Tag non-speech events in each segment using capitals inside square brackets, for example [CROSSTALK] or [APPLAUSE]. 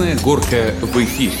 Красная горка в эфире.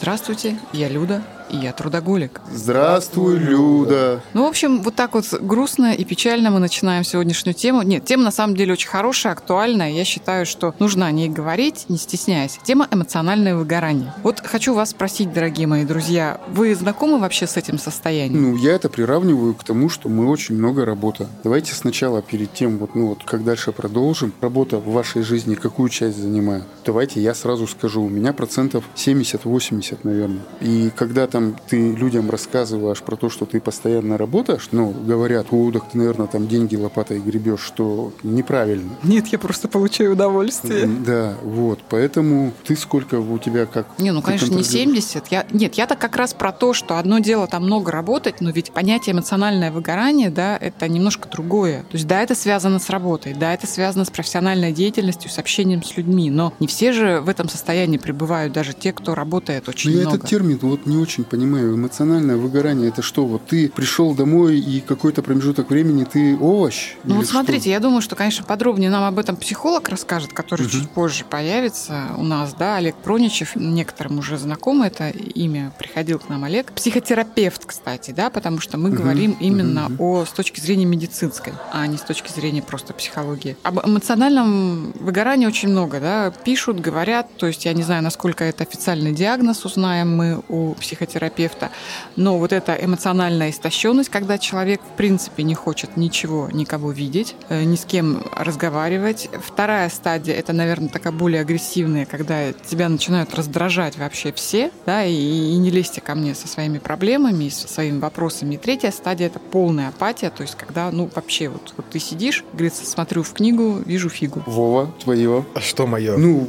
Здравствуйте, я Люда и я трудоголик. Здравствуй, Люда. Ну, в общем, вот так вот грустно и печально мы начинаем сегодняшнюю тему. Нет, тема на самом деле очень хорошая, актуальная. Я считаю, что нужно о ней говорить, не стесняясь. Тема эмоциональное выгорание. Вот хочу вас спросить, дорогие мои друзья, вы знакомы вообще с этим состоянием? Ну, я это приравниваю к тому, что мы очень много работаем. Давайте сначала перед тем, вот, ну вот, как дальше продолжим, работа в вашей жизни какую часть занимает? Давайте я сразу скажу, у меня процентов 70-80, наверное. И когда там ты людям рассказываешь про то, что ты постоянно работаешь, ну, говорят, о, так ты, наверное, там деньги лопатой гребешь, что неправильно. Нет, я просто получаю удовольствие. Да, вот, поэтому ты сколько у тебя как? Не, ну, конечно, не 70. Я, нет, я-то как раз про то, что одно дело там много работать, но ведь понятие эмоциональное выгорание, да, это немножко другое. То есть, да, это связано с работой, да, это связано с профессиональной деятельностью, с общением с людьми, но не все же в этом состоянии пребывают, даже те, кто работает очень но много. Я этот термин вот не очень понимаю. Эмоциональное выгорание это что? Вот ты пришел домой и какой-то промежуток времени ты овощ? Ну вот смотрите, что? я думаю, что, конечно, подробнее нам об этом психолог расскажет, который угу. чуть позже появится у нас, да, Олег Проничев, некоторым уже знакомо это имя, приходил к нам Олег. Психотерапевт, кстати, да, потому что мы угу. говорим именно угу. о с точки зрения медицинской, а не с точки зрения просто психологии. Об эмоциональном выгорании очень много, да, пишут, говорят, то есть я не знаю, насколько это официальный диагноз, узнаем мы у психотерапевта, психотерапевта. Но вот эта эмоциональная истощенность, когда человек в принципе не хочет ничего, никого видеть, э, ни с кем разговаривать. Вторая стадия это, наверное, такая более агрессивная, когда тебя начинают раздражать вообще все, да, и, и не лезьте ко мне со своими проблемами, со своими вопросами. И третья стадия это полная апатия, то есть когда, ну, вообще вот, вот ты сидишь, говорится, смотрю в книгу, вижу фигу. Вова, твое. А что мое? Ну,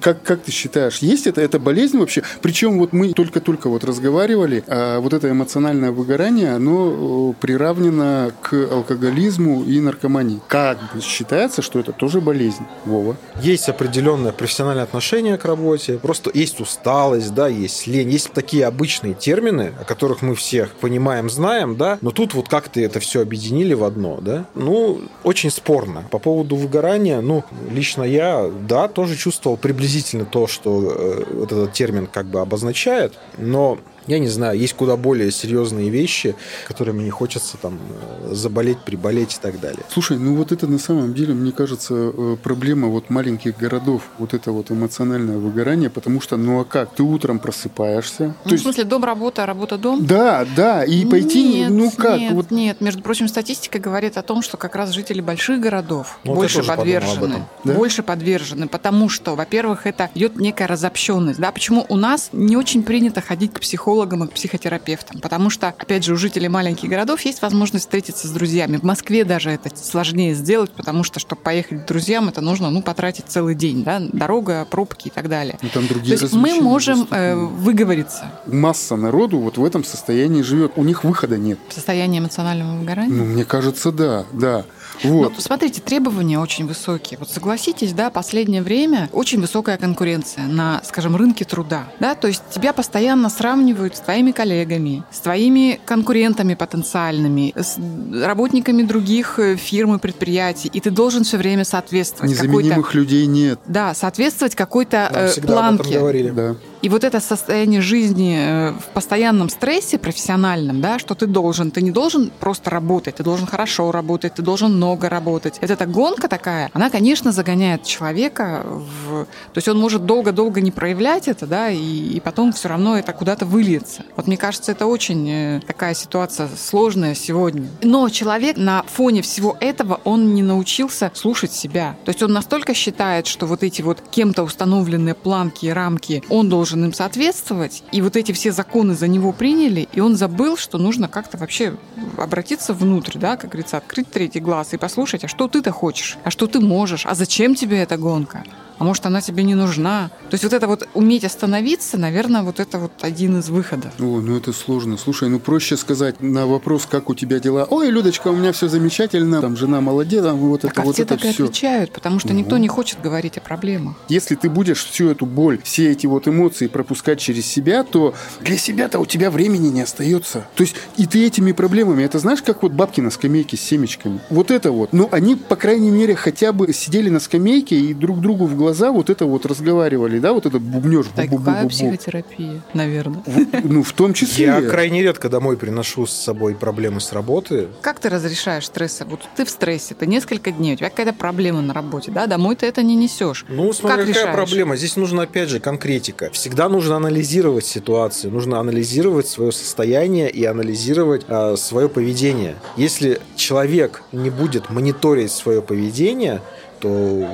как, как ты считаешь, есть это, это болезнь вообще? Причем вот мы только-только вот разговаривали разговаривали, а вот это эмоциональное выгорание, оно приравнено к алкоголизму и наркомании. Как бы считается, что это тоже болезнь, Вова? Есть определенное профессиональное отношение к работе, просто есть усталость, да, есть лень, есть такие обычные термины, о которых мы всех понимаем, знаем, да, но тут вот как-то это все объединили в одно, да. Ну, очень спорно. По поводу выгорания, ну, лично я, да, тоже чувствовал приблизительно то, что э, вот этот термин как бы обозначает, но я не знаю, есть куда более серьезные вещи, которыми не хочется там э, заболеть, приболеть и так далее. Слушай, ну вот это на самом деле, мне кажется, э, проблема вот маленьких городов, вот это вот эмоциональное выгорание, потому что, ну а как, ты утром просыпаешься. Ну, в смысле, дом, работа, работа, дом? Да, да, и пойти, нет, ну как? Нет, вот... нет, между прочим, статистика говорит о том, что как раз жители больших городов ну, больше подвержены. Да? Больше подвержены, потому что, во-первых, это идет некая разобщенность. Да? Почему у нас не очень принято ходить к психологу психологам и к психотерапевтам. Потому что, опять же, у жителей маленьких городов есть возможность встретиться с друзьями. В Москве даже это сложнее сделать, потому что, чтобы поехать к друзьям, это нужно ну, потратить целый день. Да? Дорога, пробки и так далее. Ну, там другие То есть мы можем э, выговориться. Масса народу вот в этом состоянии живет. У них выхода нет. В состоянии эмоционального выгорания? Ну, мне кажется, да, да. Вот. Ну, смотрите, требования очень высокие. Вот согласитесь, да, последнее время очень высокая конкуренция на, скажем, рынке труда. Да? То есть тебя постоянно сравнивают с твоими коллегами, с твоими конкурентами потенциальными, с работниками других э, фирм и предприятий, и ты должен все время соответствовать. Незаменимых людей нет. Да, соответствовать какой-то да, э, планке. говорили. Да. И вот это состояние жизни э, в постоянном стрессе профессиональном, да, что ты должен, ты не должен просто работать, ты должен хорошо работать, ты должен много работать. Это эта гонка такая, она, конечно, загоняет человека в... То есть он может долго-долго не проявлять это, да, и, и потом все равно это куда-то выльется. Вот мне кажется, это очень э, такая ситуация сложная сегодня. Но человек на фоне всего этого, он не научился слушать себя. То есть он настолько считает, что вот эти вот кем-то установленные планки и рамки, он должен им соответствовать, и вот эти все законы за него приняли, и он забыл, что нужно как-то вообще обратиться внутрь, да, как говорится, открыть третий глаз и послушать, а что ты-то хочешь, а что ты можешь, а зачем тебе эта гонка, а может, она тебе не нужна. То есть вот это вот уметь остановиться, наверное, вот это вот один из выходов. О, ну это сложно. Слушай, ну проще сказать на вопрос, как у тебя дела. Ой, Людочка, у меня все замечательно, там жена молодец, там вот так, это, а вот все это так все. и отвечают, потому что угу. никто не хочет говорить о проблемах. Если ты будешь всю эту боль, все эти вот эмоции пропускать через себя, то для себя-то у тебя времени не остается. То есть и ты этими проблемами, это знаешь, как вот бабки на скамейке с семечками. Вот это вот. Ну, они, по крайней мере, хотя бы сидели на скамейке и друг другу в глаза глаза вот это вот разговаривали, да, вот этот бубнеж. Такая психотерапия, наверное. Ну, в том числе. Я крайне редко домой приношу с собой проблемы с работы. Как ты разрешаешь стресс? Вот ты в стрессе, ты несколько дней, у тебя какая-то проблема на работе, да, домой ты это не несешь. Ну, смотри, как какая решаешь? проблема. Здесь нужно, опять же, конкретика. Всегда нужно анализировать ситуацию, нужно анализировать свое состояние и анализировать э, свое поведение. Если человек не будет мониторить свое поведение, то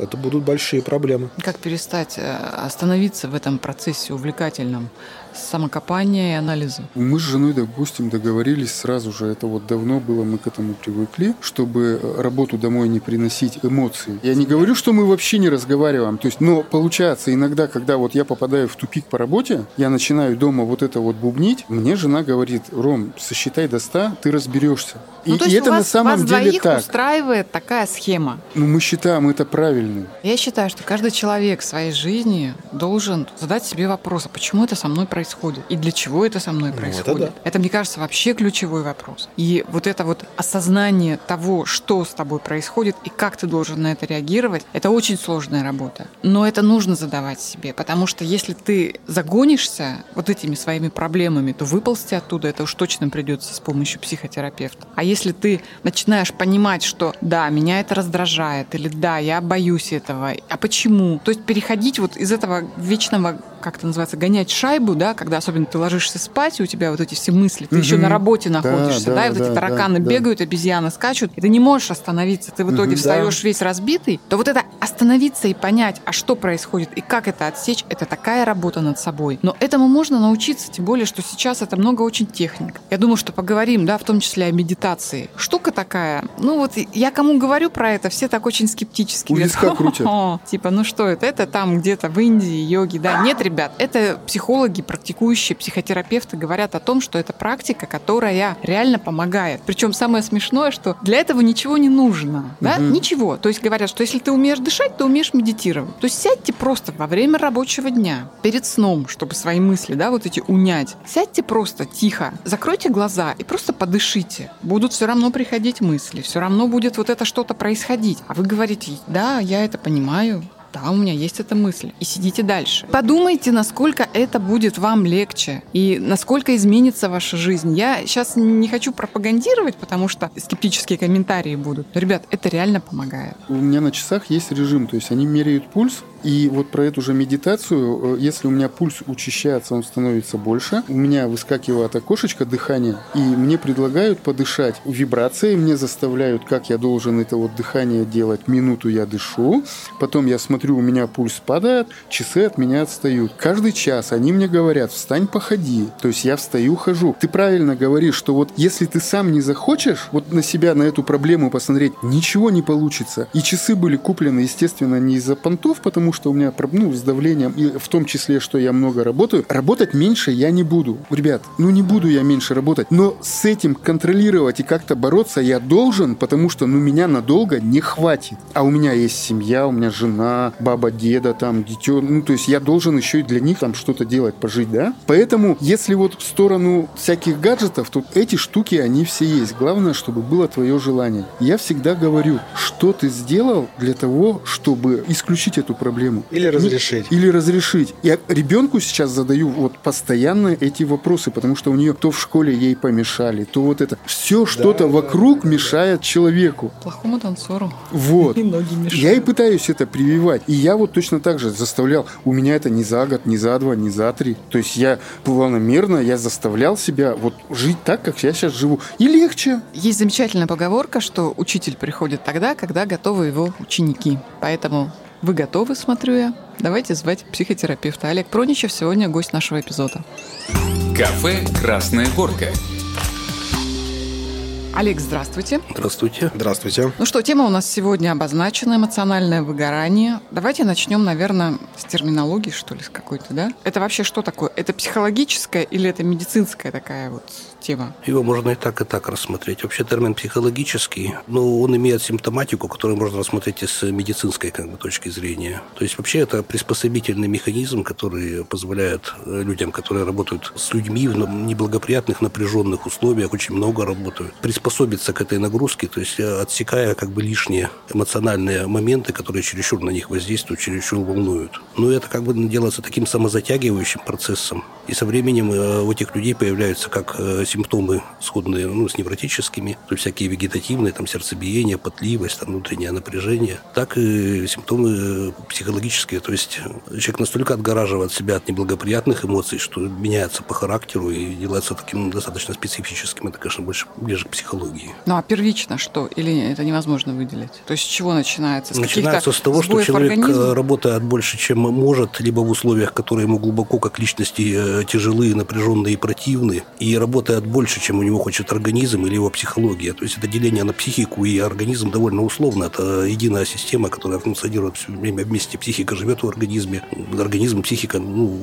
это будут большие проблемы. Как перестать э, остановиться в этом процессе увлекательном самокопания и анализа? Мы с женой, допустим, договорились сразу же, это вот давно было, мы к этому привыкли, чтобы работу домой не приносить эмоции. Я не говорю, что мы вообще не разговариваем, то есть, но получается иногда, когда вот я попадаю в тупик по работе, я начинаю дома вот это вот бубнить, мне жена говорит, Ром, сосчитай до 100, ты разберешься. И, ну, то и есть это у вас, на самом вас деле двоих так. устраивает такая схема. Ну, мы считаем это правильным. Я считаю, что каждый человек в своей жизни должен задать себе вопрос, а почему это со мной происходит? И для чего это со мной Ну, это происходит? да. это, мне кажется, вообще ключевой вопрос. И вот это вот осознание того, что с тобой происходит и как ты должен на это реагировать, это очень сложная работа. Но это нужно задавать себе, потому что если ты загонишься вот этими своими проблемами, то выползти оттуда это уж точно придется с помощью психотерапевта. А если ты начинаешь понимать, что да, меня это раздражает, или да, я боюсь этого, а почему? То есть переходить вот из этого вечного, как это называется, гонять шайбу, да, когда особенно ты ложишься спать, и у тебя вот эти все мысли, ты еще Мгм. на работе Да, находишься, да, да, и вот да, эти да, тараканы да. бегают, обезьяны скачут, и ты не можешь остановиться, ты в итоге Мгм. встаешь весь разбитый, то вот это остановиться и понять, а что происходит и как это отсечь, это такая работа над собой. Но этому можно научиться, тем более, что сейчас это много очень техник. Я думаю, что поговорим, да, в том числе о медитации. Штука такая, ну вот я кому говорю про это, все так очень скептически. У виска крутят. [LAUGHS] Типа, ну что это? Это там где-то в Индии, йоги, да. Нет, ребят, это психологи, практикующие психотерапевты говорят о том, что это практика, которая реально помогает. Причем самое смешное, что для этого ничего не нужно, да? Мгм. Ничего. То есть говорят, что если ты умеешь дышать, ты умеешь медитировать. То есть сядьте просто во время рабочего дня, перед сном, чтобы свои мысли, да, вот эти унять. Сядьте просто тихо, закройте глаза и просто подышите. Будут все равно приходить мысли, все равно будет вот это что-то происходить. А вы говорите, да, я это понимаю, да, у меня есть эта мысль. И сидите дальше. Подумайте, насколько это будет вам легче и насколько изменится ваша жизнь. Я сейчас не хочу пропагандировать, потому что скептические комментарии будут. Но, ребят, это реально помогает. У меня на часах есть режим, то есть они меряют пульс, и вот про эту же медитацию, э, если у меня пульс учащается, он становится больше, у меня выскакивает окошечко дыхания, и мне предлагают подышать. Вибрации мне заставляют, как я должен это вот дыхание делать. Минуту я дышу, потом я смотрю, у меня пульс падает, часы от меня отстают. Каждый час они мне говорят, встань, походи. То есть я встаю, хожу. Ты правильно говоришь, что вот если ты сам не захочешь вот на себя, на эту проблему посмотреть, ничего не получится. И часы были куплены, естественно, не из-за понтов, потому что у меня ну, с давлением, и в том числе, что я много работаю, работать меньше я не буду. Ребят, ну не буду я меньше работать, но с этим контролировать и как-то бороться я должен, потому что ну меня надолго не хватит. А у меня есть семья, у меня жена, баба, деда, там, дитё, ну то есть я должен еще и для них там что-то делать, пожить, да? Поэтому, если вот в сторону всяких гаджетов, то эти штуки, они все есть. Главное, чтобы было твое желание. Я всегда говорю, что ты сделал для того, чтобы исключить эту проблему. Или разрешить. Или разрешить. Я ребенку сейчас задаю вот постоянно эти вопросы, потому что у нее то в школе ей помешали, то вот это. Все что-то да, вокруг мешает человеку. Плохому танцору. Вот. [LAUGHS] И ноги мешают. Я и пытаюсь это прививать. И я вот точно так же заставлял. У меня это не за год, не за два, не за три. То есть я планомерно, я заставлял себя вот жить так, как я сейчас живу. И легче. Есть замечательная поговорка, что учитель приходит тогда, когда готовы его ученики. Поэтому вы готовы, смотрю я. Давайте звать психотерапевта. Олег Проничев сегодня гость нашего эпизода. Кафе «Красная горка». Олег, здравствуйте. Здравствуйте. Здравствуйте. Ну что, тема у нас сегодня обозначена, эмоциональное выгорание. Давайте начнем, наверное, с терминологии, что ли, с какой-то, да? Это вообще что такое? Это психологическая или это медицинская такая вот тема? Его можно и так, и так рассмотреть. Вообще термин психологический, но он имеет симптоматику, которую можно рассмотреть и с медицинской как бы, точки зрения. То есть вообще это приспособительный механизм, который позволяет э, людям, которые работают с людьми в неблагоприятных, напряженных условиях, очень много работают, приспособиться к этой нагрузке, то есть э, отсекая как бы лишние эмоциональные моменты, которые чересчур на них воздействуют, чересчур волнуют. Но это как бы делается таким самозатягивающим процессом. И со временем э, у этих людей появляются как симптомы сходные ну, с невротическими, то есть всякие вегетативные, там сердцебиение, потливость, там, внутреннее напряжение, так и симптомы психологические, то есть человек настолько отгораживает себя от неблагоприятных эмоций, что меняется по характеру и делается таким достаточно специфическим. Это, конечно, больше ближе к психологии. Ну а первично что? Или это невозможно выделить? То есть с чего начинается? С начинается с того, что человек организма? работает больше, чем может, либо в условиях, которые ему глубоко как личности э, тяжелые, напряженные и противные, и работает больше, чем у него хочет организм или его психология. То есть это деление на психику и организм довольно условно. Это единая система, которая функционирует все время вместе. Психика живет в организме, организм, психика ну,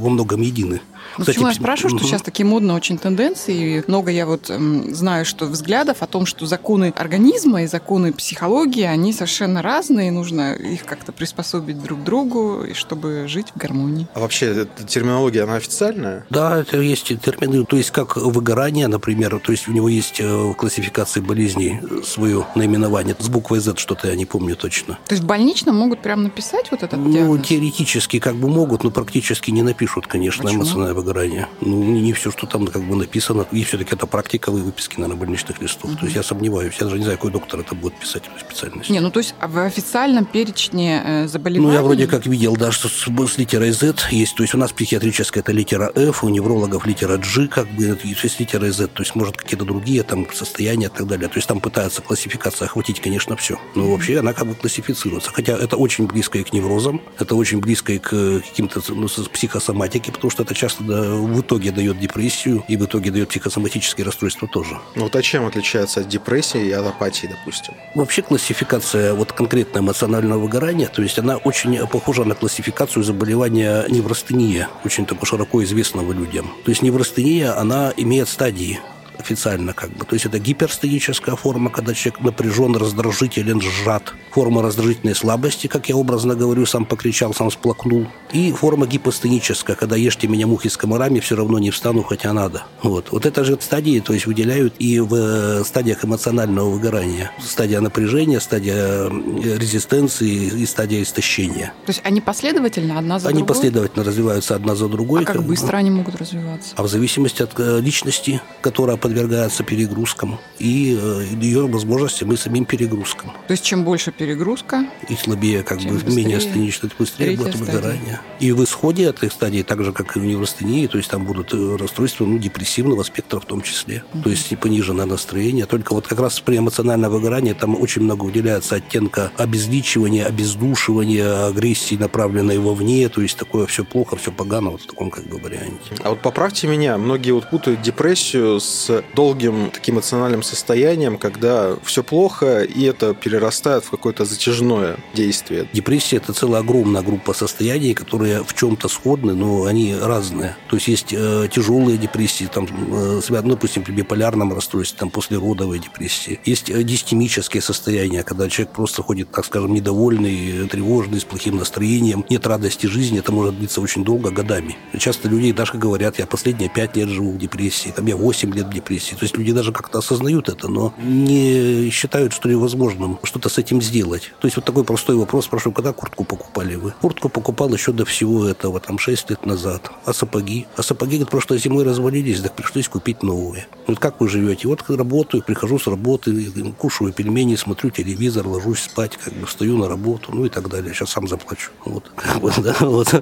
во многом едины. Ну, Кстати, почему я спрашиваю, угу. что сейчас такие модные очень тенденции, и много я вот эм, знаю, что взглядов о том, что законы организма и законы психологии, они совершенно разные, нужно их как-то приспособить друг к другу, и чтобы жить в гармонии. А вообще эта терминология, она официальная? Да, это есть термины, то есть как выгорание, например, то есть у него есть э, в классификации болезней свое наименование с буквой Z, что-то я не помню точно. То есть в больничном могут прям написать вот этот ну, диагноз? Ну, теоретически как бы могут, но практически не напишут, конечно, Почему? эмоциональное выгорание. Ну, не все, что там как бы написано. И все-таки это практиковые выписки, на больничных листов. Угу. То есть я сомневаюсь. Я даже не знаю, какой доктор это будет писать, эту специальность. Не, ну то есть в официальном перечне э, заболеваний... Ну, я вроде как видел, да, что с, с литерой Z есть. То есть у нас психиатрическая это литера F, у неврологов литера G, как бы, литера Z. То есть, может, какие-то другие там состояния и так далее. То есть там пытаются классификация охватить, конечно, все. Но вообще она как бы классифицируется. Хотя это очень близко и к неврозам, это очень близко и к каким-то ну, психосоматике, потому что это часто да, в итоге дает депрессию и в итоге дает психосоматические расстройства тоже. Ну вот а чем отличается от депрессии и от апатии, допустим? Вообще классификация вот конкретно эмоционального выгорания, то есть она очень похожа на классификацию заболевания неврастения, очень такой широко известного людям. То есть неврастения, она имеет стадии официально как бы. То есть это гиперстеническая форма, когда человек напряжен, раздражителен, сжат. Форма раздражительной слабости, как я образно говорю, сам покричал, сам сплакнул. И форма гипостеническая, когда ешьте меня мухи с комарами, все равно не встану, хотя надо. Вот. Вот это же стадии, то есть выделяют и в э, стадиях эмоционального выгорания. Стадия напряжения, стадия э, резистенции и стадия истощения. То есть они последовательно одна за они другой? Они последовательно развиваются одна за другой. А как, быстро они могут развиваться? А в зависимости от э, личности, которая подвергается перегрузкам и э, ее возможности мы самим перегрузкам. То есть чем больше перегрузка, и слабее, как бы быстрее, менее астенично, быстрее будет выгорание. И в исходе этой стадии, так же как и в неврастении, то есть там будут э, расстройства ну, депрессивного спектра в том числе. Угу. То есть и пониженное настроение. Только вот как раз при эмоциональном выгорании там очень много выделяется оттенка обезличивания, обездушивания, агрессии, направленной вовне. То есть такое все плохо, все погано вот в таком как бы варианте. А вот поправьте меня, многие вот путают депрессию с долгим таким эмоциональным состоянием, когда все плохо, и это перерастает в какое-то затяжное действие. Депрессия – это целая огромная группа состояний, которые в чем-то сходны, но они разные. То есть есть э, тяжелые депрессии, там, э, ну, допустим, при биполярном расстройстве, там, послеродовые депрессии. Есть э, дистемические состояния, когда человек просто ходит, так скажем, недовольный, тревожный, с плохим настроением, нет радости жизни, это может длиться очень долго, годами. Часто люди даже говорят, я последние пять лет живу в депрессии, там, я 8 лет в депрессии, депрессии. То есть люди даже как-то осознают это, но не считают, что невозможным что-то с этим сделать. То есть вот такой простой вопрос, спрашиваю, когда куртку покупали вы? Куртку покупал еще до всего этого, там, 6 лет назад. А сапоги? А сапоги, говорит, прошлой зимой развалились, так пришлось купить новые. Вот как вы живете? Вот работаю, прихожу с работы, кушаю пельмени, смотрю телевизор, ложусь спать, как бы встаю на работу, ну и так далее. Сейчас сам заплачу. Вот. [LAUGHS] Вот, да, вот.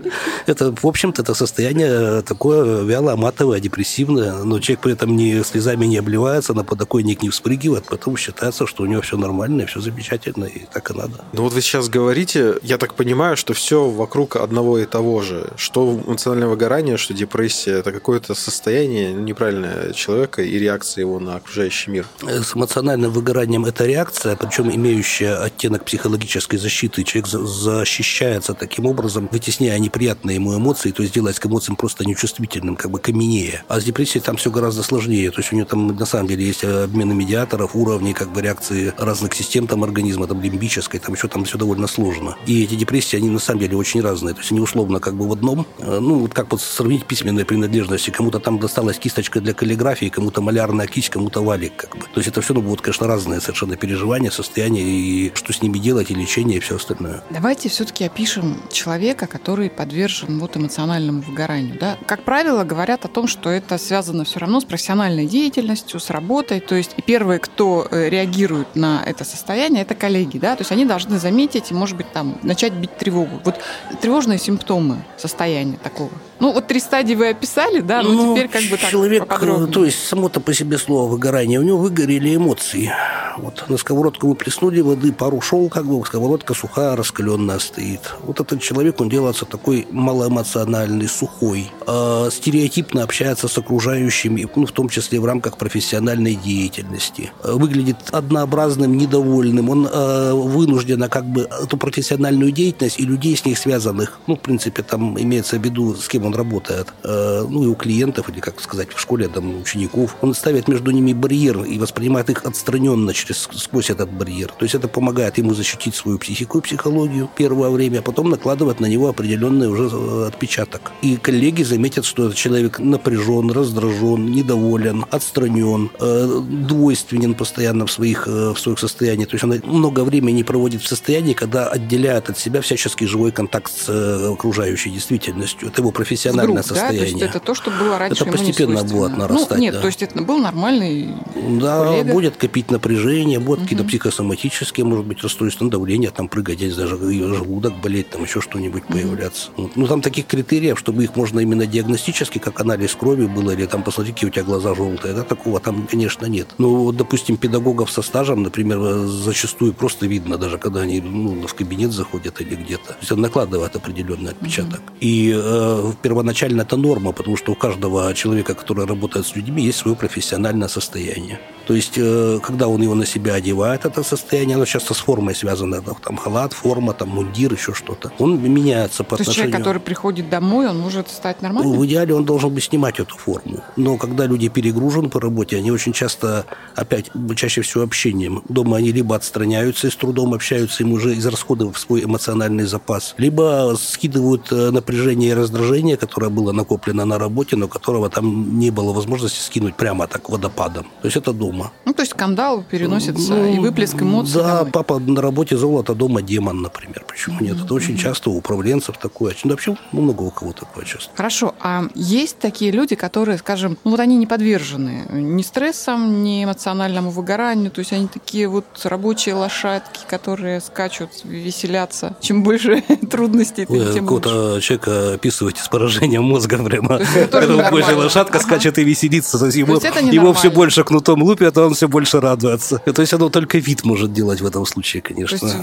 Это, в общем-то, это состояние такое вяло, матовое, депрессивное, но человек при этом не слезами не обливается, на подоконник не вспрыгивает, потом считается, что у него все нормально, все замечательно, и так и надо. Ну вот вы сейчас говорите, я так понимаю, что все вокруг одного и того же. Что эмоциональное выгорание, что депрессия, это какое-то состояние неправильное человека и реакция его на окружающий мир. С эмоциональным выгоранием это реакция, причем имеющая оттенок психологической защиты. Человек защищается таким образом, вытесняя неприятные ему эмоции, то есть делать к эмоциям просто нечувствительным, как бы каменее. А с депрессией там все гораздо сложнее. То есть у нее там на самом деле есть обмены медиаторов, уровни как бы реакции разных систем там организма, там лимбической, там еще там все довольно сложно. И эти депрессии, они на самом деле очень разные. То есть они условно как бы в одном, э, ну вот как вот сравнить письменные принадлежности. Кому-то там досталась кисточка для каллиграфии, кому-то малярная кисть, кому-то валик как бы. То есть это все ну, будут, конечно, разные совершенно переживания, состояния и что с ними делать, и лечение, и все остальное. Давайте все-таки опишем человека, который подвержен вот эмоциональному выгоранию. Да? Как правило, говорят о том, что это связано все равно с профессиональной деятельностью, с работой. То есть первые, кто э, реагирует на это состояние, это коллеги. Да? То есть они должны заметить и, может быть, там, начать бить тревогу. Вот тревожные симптомы состояния такого. Ну, вот три стадии вы описали, да, но ну, теперь как бы так Человек, то есть само-то по себе слово выгорание, у него выгорели эмоции. Вот на сковородку вы плеснули воды, пару шел, как бы сковородка сухая, раскаленная стоит. Вот этот человек, он делается такой малоэмоциональный, сухой, э, стереотипно общается с окружающими, ну, в том числе в рамках профессиональной деятельности. Выглядит однообразным, недовольным, он э, вынужден как бы эту профессиональную деятельность и людей с ней связанных, ну, в принципе, там имеется в виду, с кем он работает, э, ну, и у клиентов, или, как сказать, в школе, там, учеников, он ставит между ними барьер и воспринимает их отстраненно через, сквозь этот барьер. То есть это помогает ему защитить свою психику и психологию первое время, а потом накладывать на него определенный уже э, отпечаток. И коллеги заметят, что этот человек напряжен, раздражен, недоволен, отстранен, э, двойственен постоянно в своих, в своих состояниях. То есть он много времени проводит в состоянии, когда отделяет от себя всяческий живой контакт с окружающей действительностью. Это его профессиональное Вдруг, состояние. Да? То есть это то, что было раньше Это постепенно будет нарастать. Ну, нет, да. то есть это был нормальный Да, коллега. будет копить напряжение, будут угу. какие-то психосоматические, может быть, расстройства давления, там прыгать, даже желудок болеть, там еще что-нибудь угу. появляться. Ну, там таких критериев, чтобы их можно именно диагностически, как анализ крови было, или там посмотреть, какие у тебя глаза желтые, да, такого там, конечно, нет. Ну, вот, допустим, педагогов со стажем, например, зачастую просто видно, даже когда они ну, в кабинет заходят или где-то. То есть он накладывает определенный отпечаток. Угу. И э, первоначально это норма, потому что у каждого человека, который работает с людьми, есть свое профессиональное состояние. То есть, э, когда он его на себя одевает, это состояние, оно часто с формой связано, там халат, форма, там мундир, еще что-то. Он меняется по То отношению... человек, который приходит домой, он может стать нормальным? В идеале он должен бы снимать эту форму. Но когда люди перегружены по работе, они очень часто, опять, чаще всего общением. Дома они либо отстраняются и с трудом общаются, им уже израсходовав свой эмоциональный запас, либо скидывают э, напряжение и раздражение, которое было накоплено на работе, но которого там не было возможности скинуть прямо так водопадом. То есть это дом дома. Ну, то есть скандал переносится ну, и выплеск эмоций. Да, домой. папа на работе золото, дома демон, например. Почему mm-hmm. нет? Это очень часто у управленцев такое. Ну, вообще много у кого такое часто. Хорошо. А есть такие люди, которые, скажем, ну вот они не подвержены ни стрессам, ни эмоциональному выгоранию. То есть они такие вот рабочие лошадки, которые скачут, веселятся. Чем больше [LAUGHS] трудностей, Вы тем какого-то человека описываете с поражением мозга прямо. Это больше лошадка скачет и веселится. Его все больше кнутом лупит, терпит, а он все больше радуется. То есть оно только вид может делать в этом случае, конечно. То есть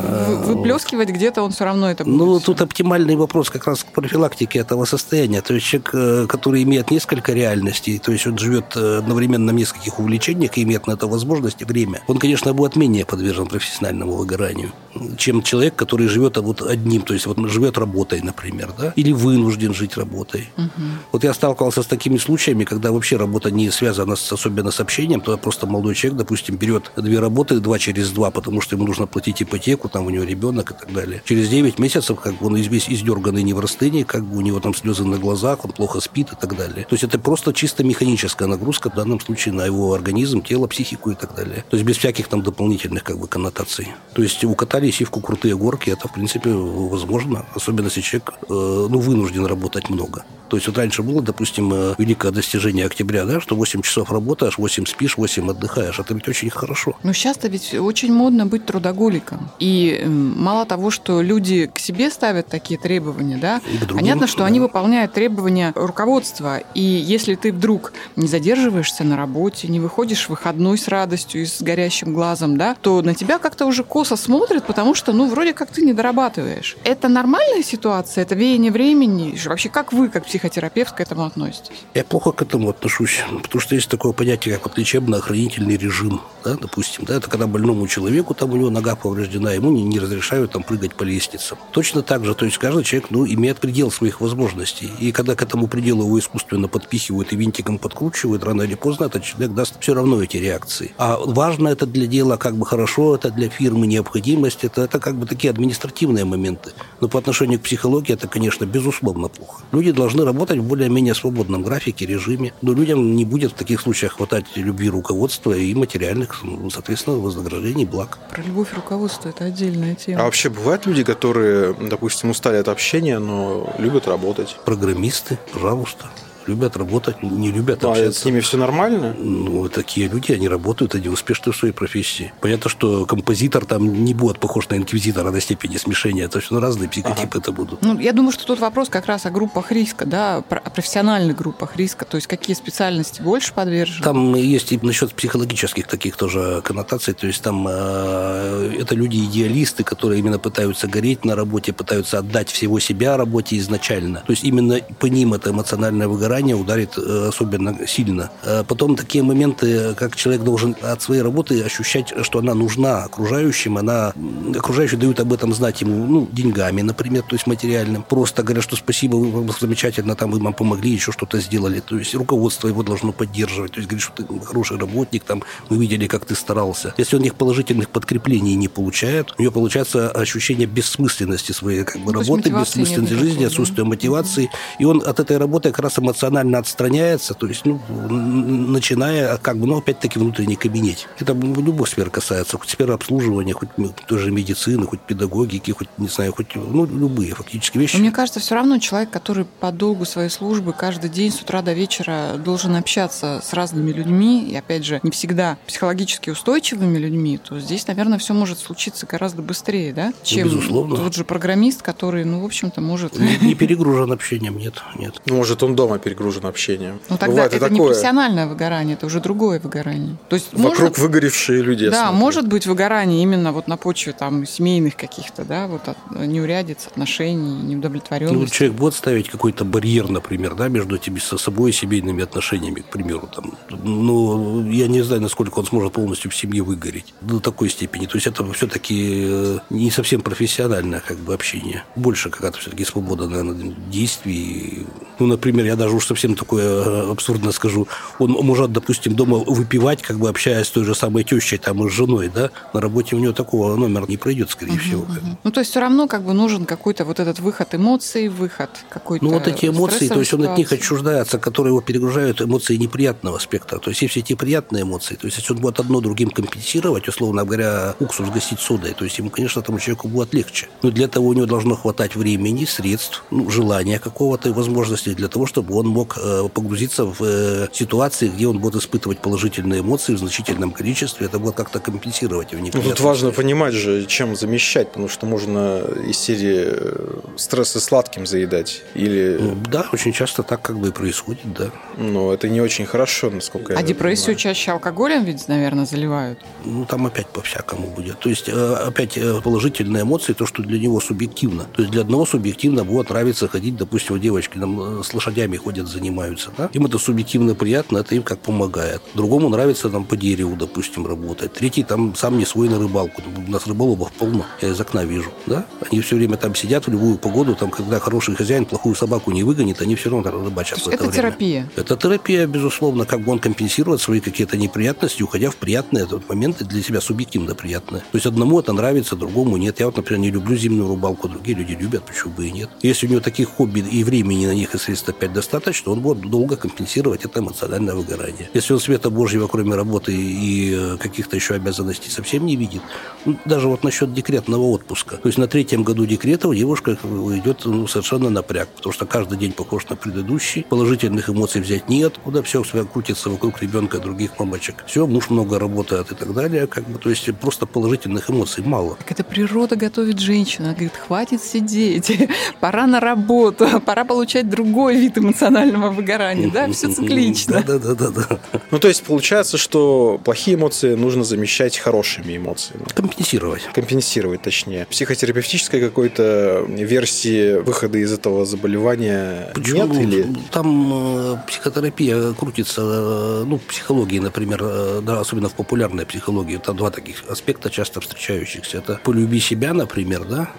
выплескивать где-то он все равно это будет. Ну, тут оптимальный вопрос как раз к профилактике этого состояния. То есть человек, э, который имеет несколько реальностей, то есть он живет э, одновременно в нескольких увлечениях и имеет на это возможность и время, он, конечно, будет менее подвержен профессиональному выгоранию, чем человек, который живет вот одним, то есть вот живет работой, например, да, или вынужден жить работой. Угу. Вот я сталкивался с такими случаями, когда вообще работа не связана с, особенно с общением, то просто молодой человек, допустим, берет две работы, два через два, потому что ему нужно платить ипотеку, там у него ребенок и так далее. Через 9 месяцев как бы он весь издерганный не как бы у него там слезы на глазах, он плохо спит и так далее. То есть это просто чисто механическая нагрузка в данном случае на его организм, тело, психику и так далее. То есть без всяких там дополнительных как бы коннотаций. То есть укатали сивку крутые горки, это в принципе возможно, особенно если человек э, ну, вынужден работать много. То есть вот раньше было, допустим, э, великое достижение октября, да, что 8 часов работаешь, 8 спишь, 8 отдыхаешь. Это ведь очень хорошо. Но сейчас-то ведь очень модно быть трудоголиком. И мало того, что люди к себе ставят такие требования, да, понятно, что да. они выполняют требования руководства. И если ты вдруг не задерживаешься на работе, не выходишь в выходной с радостью и с горящим глазом, да, то на тебя как-то уже косо смотрят, потому что, ну, вроде как ты не дорабатываешь. Это нормальная ситуация? Это веяние времени? Вообще, как вы, как психотерапевт, к этому относитесь? Я плохо к этому отношусь, потому что есть такое понятие, как вот лечебно-охранительная дополнительный режим, да, допустим, да, это когда больному человеку, там у него нога повреждена, ему не, не разрешают там прыгать по лестницам. Точно так же, то есть каждый человек, ну, имеет предел своих возможностей, и когда к этому пределу его искусственно подпихивают и винтиком подкручивают, рано или поздно этот человек даст все равно эти реакции. А важно это для дела, как бы хорошо, это для фирмы необходимость, это, это как бы такие административные моменты. Но по отношению к психологии это, конечно, безусловно плохо. Люди должны работать в более-менее свободном графике, режиме, но людям не будет в таких случаях хватать любви руководства и материальных, соответственно, вознаграждений, благ. Про любовь руководства это отдельная тема. А вообще бывают люди, которые, допустим, устали от общения, но любят работать? Программисты, пожалуйста любят работать, не любят а общаться. с ними все нормально? Ну, такие люди, они работают, они успешны в своей профессии. Понятно, что композитор там не будет похож на инквизитора на степени смешения, то есть ну, разные психотипы ага. это будут. Ну, я думаю, что тут вопрос как раз о группах риска, да, о профессиональных группах риска, то есть какие специальности больше подвержены? Там есть и насчет психологических таких тоже коннотаций, то есть там э, это люди-идеалисты, которые именно пытаются гореть на работе, пытаются отдать всего себя работе изначально. То есть именно по ним это эмоциональное выгорание выгорание ударит э, особенно сильно. Э, потом такие моменты, как человек должен от своей работы ощущать, что она нужна окружающим, она окружающие дают об этом знать ему, ну, деньгами, например, то есть материальным. Просто говорят, что спасибо, вы замечательно, там вы нам помогли, еще что-то сделали. То есть руководство его должно поддерживать. То есть говорит, что ты хороший работник, там мы видели, как ты старался. Если он их положительных подкреплений не получает, у него получается ощущение бессмысленности своей как бы, ну, работы, бессмысленности жизни, отсутствие мотивации. И он от этой работы как раз эмоционально эмоционально отстраняется, то есть, ну, начиная, как бы, ну, опять-таки, внутренний кабинет. Это любых сфер касается, хоть сфера обслуживания, хоть тоже медицины, хоть педагогики, хоть, не знаю, хоть, ну, любые фактически вещи. Но мне кажется, все равно человек, который по долгу своей службы каждый день с утра до вечера должен общаться с разными людьми, и, опять же, не всегда психологически устойчивыми людьми, то здесь, наверное, все может случиться гораздо быстрее, да, ну, чем Безусловно. тот же программист, который, ну, в общем-то, может... Не, не перегружен общением, нет, нет. Может, он дома перегружен общением. Ну тогда Бывает это такое... не профессиональное выгорание, это уже другое выгорание. То есть Вокруг может... выгоревшие люди. Да, смотрю. может быть выгорание именно вот на почве там семейных каких-то, да, вот от, неурядиц, отношений, неудовлетворенности. Ну, человек будет ставить какой-то барьер, например, да, между этими со собой и семейными отношениями, к примеру, там. Ну, я не знаю, насколько он сможет полностью в семье выгореть до такой степени. То есть это все-таки э, не совсем профессиональное как бы общение. Больше какая-то все-таки свобода, наверное, действий. Ну, например, я даже уж совсем такое э, абсурдно скажу, он может, допустим, дома выпивать, как бы общаясь с той же самой тещей там и с женой, да, на работе у него такого номера не пройдет, скорее uh-huh, всего. Uh-huh. Ну, то есть все равно как бы нужен какой-то вот этот выход эмоций, выход какой-то Ну, вот эти эмоции, то есть он от них отчуждается, которые его перегружают эмоции неприятного спектра. То есть есть все эти приятные эмоции. То есть если он будет одно другим компенсировать, условно говоря, уксус гасить содой, то есть ему, конечно, тому человеку будет легче. Но для этого у него должно хватать времени, средств, ну, желания какого-то и возможностей для того, чтобы он мог э, погрузиться в э, ситуации, где он будет испытывать положительные эмоции в значительном количестве. Это будет как-то компенсировать его ну, Тут важно понимать же, чем замещать, потому что можно из серии э, стресса сладким заедать. Или... Ну, да, очень часто так как бы и происходит, да. Но это не очень хорошо, насколько а я депрессию понимаю. чаще алкоголем ведь, наверное, заливают? Ну, там опять по-всякому будет. То есть, опять положительные эмоции, то, что для него субъективно. То есть, для одного субъективно будет нравиться ходить, допустим, девочки там, с лошадями ходят, занимаются. Да? Им это субъективно приятно, это им как помогает. Другому нравится там по дереву, допустим, работать. Третий там сам не свой на рыбалку. У нас рыболовов полно, я из окна вижу. Да? Они все время там сидят в любую погоду, там, когда хороший хозяин плохую собаку не выгонит, они все равно рыбачат в это, это время. терапия? Это терапия, безусловно, как бы он компенсирует свои какие-то неприятности, уходя в приятные этот моменты для себя субъективно приятные. То есть одному это нравится, другому нет. Я вот, например, не люблю зимнюю рыбалку, другие люди любят, почему бы и нет. Если у него таких хобби и времени на них и средств опять достаточно, он будет долго компенсировать это эмоциональное выгорание. Если он света Божьего, кроме работы и э, каких-то еще обязанностей, совсем не видит, ну, даже вот насчет декретного отпуска. То есть на третьем году декрета у девушка идет ну, совершенно напряг, потому что каждый день похож на предыдущий, положительных эмоций взять неоткуда, все крутится вокруг ребенка и других мамочек. Все, муж много работает и так далее, как бы, то есть просто положительных эмоций мало. Так это природа готовит женщину, она говорит, хватит сидеть, [LAUGHS] пора на работу, [LAUGHS] пора получать другой вид эмоционального выгорания, да? Все циклично. Да, да, да, да. Ну, то есть получается, что плохие эмоции нужно замещать хорошими эмоциями. Компенсировать. Компенсировать, точнее. Психотерапевтической какой-то версии выхода из этого заболевания Почему? нет? Или... Там э, психотерапия крутится, э, ну, психологии, например, э, да, особенно в популярной психологии, там два таких аспекта часто встречающихся. Это полюби себя, например, да,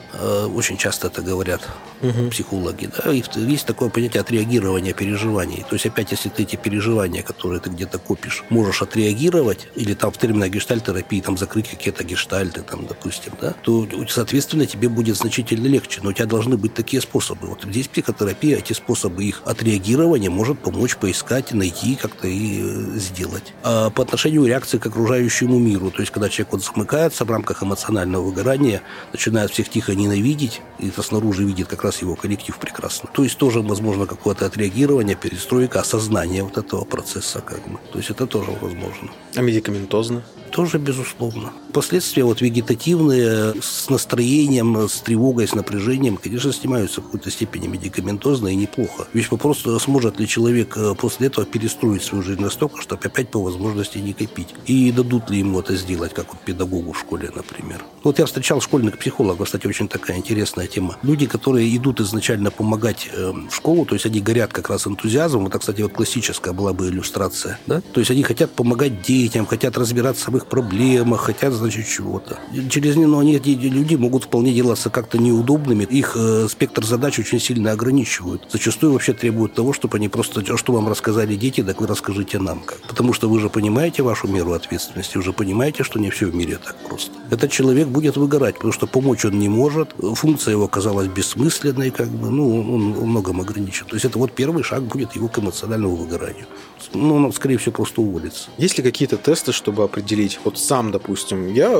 очень часто это говорят психологи, да, и есть такое понятие отреагирования переживаний. То есть опять, если ты эти переживания, которые ты где-то копишь, можешь отреагировать, или там в терминах гештальтерапии там закрыть какие-то гештальты, там, допустим, да, то, соответственно, тебе будет значительно легче. Но у тебя должны быть такие способы. Вот здесь психотерапия, эти способы их отреагирования может помочь поискать, найти как-то и э, сделать. А по отношению реакции к окружающему миру, то есть когда человек вот смыкается в рамках эмоционального выгорания, начинает всех тихо ненавидеть, и это снаружи видит как раз его коллектив прекрасно. То есть тоже, возможно, какое-то отреагирование, перестройка, осознание вот этого процесса как бы. То есть это тоже возможно. А медикаментозно? Тоже, безусловно. Последствия вот вегетативные, с настроением, с тревогой, с напряжением, конечно, снимаются в какой-то степени медикаментозно и неплохо. Ведь вопрос, сможет ли человек э, после этого перестроить свою жизнь настолько, чтобы опять по возможности не копить. И дадут ли ему это сделать, как вот педагогу в школе, например. Вот я встречал школьных психологов, кстати, очень такая интересная тема. Люди, которые идут изначально помогать э, в школу, то есть они горят как раз энтузиазмом, это, кстати, вот классическая была бы иллюстрация, да? То есть они хотят помогать детям, хотят разбираться в их проблемах, хотят, значит, чего-то. Через ну, они, эти люди могут вполне делаться как-то неудобными. Их э, спектр задач очень сильно ограничивают. Зачастую вообще требуют того, чтобы они просто, «А что вам рассказали дети, так вы расскажите нам. Как. Потому что вы же понимаете вашу меру ответственности, вы же понимаете, что не все в мире так просто. Этот человек будет выгорать, потому что помочь он не может, функция его оказалась бессмысленной, как бы, ну, он во многом ограничен. То есть это вот первый шаг будет его к эмоциональному выгоранию. Ну, он, скорее всего, просто уволится. Есть ли какие-то тесты, чтобы определить? Вот сам, допустим, я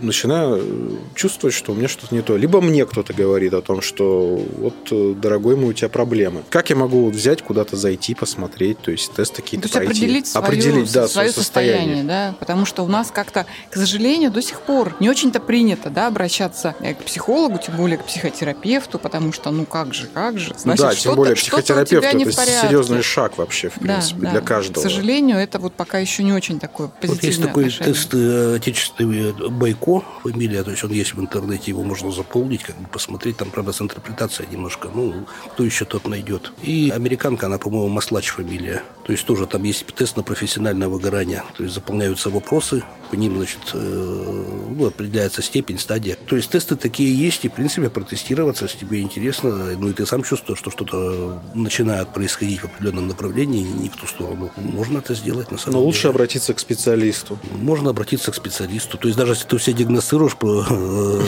начинаю чувствовать, что у меня что-то не то. Либо мне кто-то говорит о том, что вот, э, дорогой мой, у тебя проблемы. Как я могу вот взять, куда-то зайти, посмотреть, то есть тесты какие-то То пройти? определить свое, определить, да, свое состояние, да, потому что у нас как-то, к сожалению, до сих пор не очень-то принято, да, обращаться э, к психологу, тем более к психотерапевту, потому что, ну как же, как же, Ну значит, да, тем что-то- более что-то у психотерапевт тебя не это в порядке. серьезный шаг вообще, в Да, принципе, да. для каждого. К сожалению, это вот пока еще не очень такое Вот позитивное есть такой отношение. Тест э, отечественный э, Байко, фамилия, то есть он есть в интернете, его можно заполнить, как бы посмотреть, там, правда, с интерпретацией немножко, ну, кто еще тот найдет. И американка, она, по-моему, Маслач фамилия, то есть тоже там есть тест на профессиональное выгорание, то есть заполняются вопросы, по ним, значит, э, ну, определяется степень, стадия. То есть тесты такие есть, и, в принципе, протестироваться, если тебе интересно, ну, и ты сам чувствуешь, что что-то начинает происходить в определенном направлении, не в ту сторону, можно это сделать, на самом Но деле. лучше обратиться к специалисту. Можно обратиться к специалисту. То есть даже если ты все диагностируешь про э,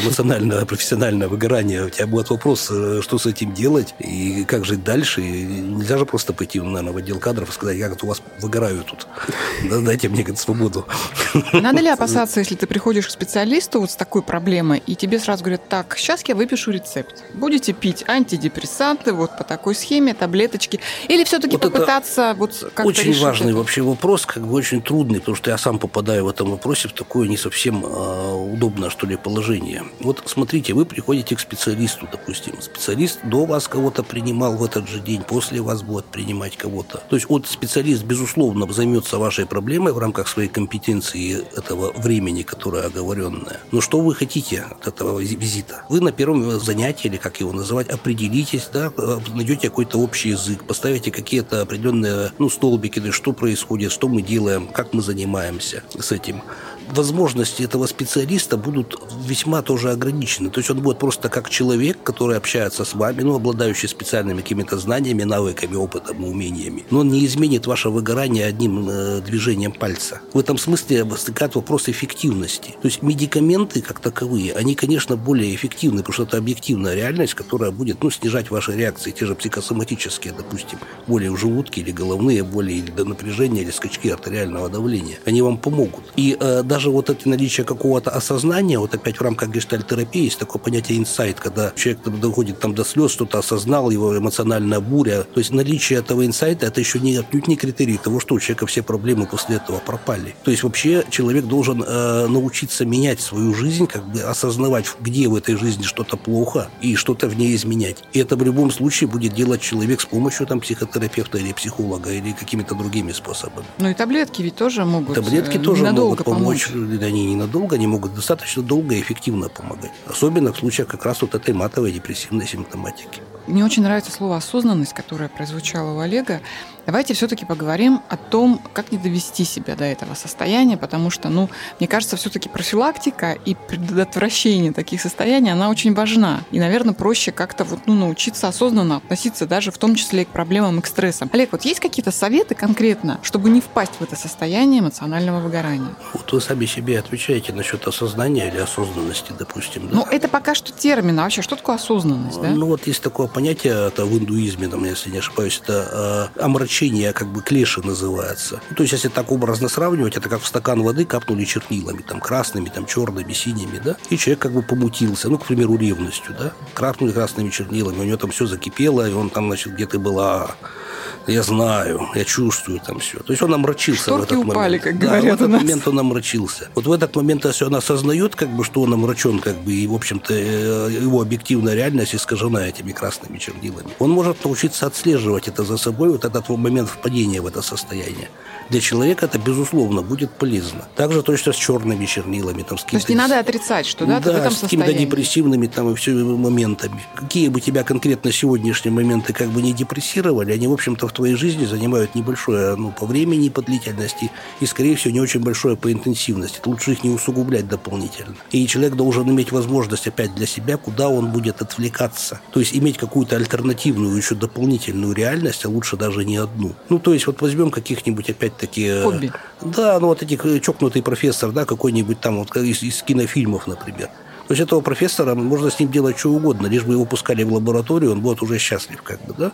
эмоциональное, [LAUGHS] профессиональное выгорание, у тебя будет вопрос, э, что с этим делать и как жить дальше. И нельзя же просто пойти, наверное, в отдел кадров и сказать, как это у вас выгораю тут. Да, Дайте мне говорит, свободу. Надо ли опасаться, если ты приходишь к специалисту вот с такой проблемой, и тебе сразу говорят, так, сейчас я выпишу рецепт. Будете пить антидепрессанты вот по такой схеме, таблеточки. Или все-таки Вот попытаться вот как-то Очень важный это? вообще вопрос, как бы очень трудный, потому что я сам попадаю в этом вопросе в такое не совсем э, удобное, что ли, положение. Вот смотрите, вы приходите к специалисту, допустим. Специалист до вас кого-то принимал в этот же день, после вас будет принимать кого-то. То есть вот специалист, безусловно, займется вашей проблемой в рамках своей компетенции этого времени, которое оговоренное. Но что вы хотите от этого визи- визита? Вы на первом занятии, или как его называть, определитесь, да, э, найдете какой-то общий язык, поставите какие-то определенные ну, столбики, что происходит, что мы делаем, как мы занимаемся с этим. Возможности этого специалиста будут весьма тоже ограничены. То есть он будет просто как человек, который общается с вами, ну, обладающий специальными какими-то знаниями, навыками, опытом умениями. Но он не изменит ваше выгорание одним э, движением пальца. В этом смысле возникает вопрос эффективности. То есть медикаменты, как таковые, они, конечно, более эффективны, потому что это объективная реальность, которая будет ну, снижать ваши реакции, те же психосоматические, допустим, боли в желудке или головные боли, или до напряжения, или скачки артериального давления. Они вам помогут. И э, даже вот это наличие какого-то осознания, вот опять в рамках гештальтерапии есть такое понятие инсайт, когда человек доходит там до слез, что-то осознал, его эмоциональная буря. То есть наличие этого инсайта – это еще не, отнюдь не критерий того, что у человека все проблемы после этого пропали. То есть вообще человек должен э, научиться менять свою жизнь, как бы осознавать, где в этой жизни что-то плохо и что-то в ней изменять. И это в любом случае будет делать человек с помощью там психотерапевта или психолога или какими-то другими способами. Ну и таблетки ведь тоже могут Таблетки э, тоже могут помочь. помочь. Они ненадолго, они могут достаточно долго и эффективно помогать. Особенно в случаях как раз вот этой матовой депрессивной симптоматики. Мне очень нравится слово осознанность, которое прозвучало у Олега. Давайте все-таки поговорим о том, как не довести себя до этого состояния, потому что, ну, мне кажется, все-таки профилактика и предотвращение таких состояний, она очень важна. И, наверное, проще как-то вот, ну, научиться осознанно относиться даже в том числе и к проблемам и к стрессам. Олег, вот есть какие-то советы конкретно, чтобы не впасть в это состояние эмоционального выгорания? Вот вы сами себе отвечаете насчет осознания или осознанности, допустим. Да? Ну, это пока что термин. А вообще, что такое осознанность, да? Ну, вот есть такое понятие, это в индуизме, там, если не ошибаюсь, это э, омрачение, как бы клеши называется. Ну, то есть, если так образно сравнивать, это как в стакан воды капнули чернилами, там, красными, там, черными, синими, да, и человек как бы помутился, ну, к примеру, ревностью, да, крапнули красными чернилами, у него там все закипело, и он там, значит, где-то была я знаю, я чувствую там все. То есть он омрачился Шторки в этот упали, момент. как да, говорят в этот момент он омрачился. Вот в этот момент, если он осознает, как бы, что он омрачен, как бы, и, в общем-то, э, его объективная реальность искажена этими красными чернилами, он может научиться отслеживать это за собой, вот этот момент впадения в это состояние. Для человека это, безусловно, будет полезно. Также точно с черными чернилами. Там, с То есть не надо отрицать, что да, ты в да, этом с какими-то депрессивными там и все моментами. Какие бы тебя конкретно сегодняшние моменты как бы не депрессировали, они, в общем-то, в твоей жизни занимают небольшое, ну, по времени и по длительности, и, скорее всего, не очень большое по интенсивности. Лучше их не усугублять дополнительно. И человек должен иметь возможность опять для себя, куда он будет отвлекаться. То есть иметь какую-то альтернативную, еще дополнительную реальность, а лучше даже не одну. Ну, то есть вот возьмем каких-нибудь опять-таки... э, Хобби. Да, ну вот этих э, чокнутый профессор, да, какой-нибудь там вот из, из кинофильмов, например. То есть этого профессора можно с ним делать что угодно, лишь бы его пускали в лабораторию, он будет уже счастлив, как бы, да.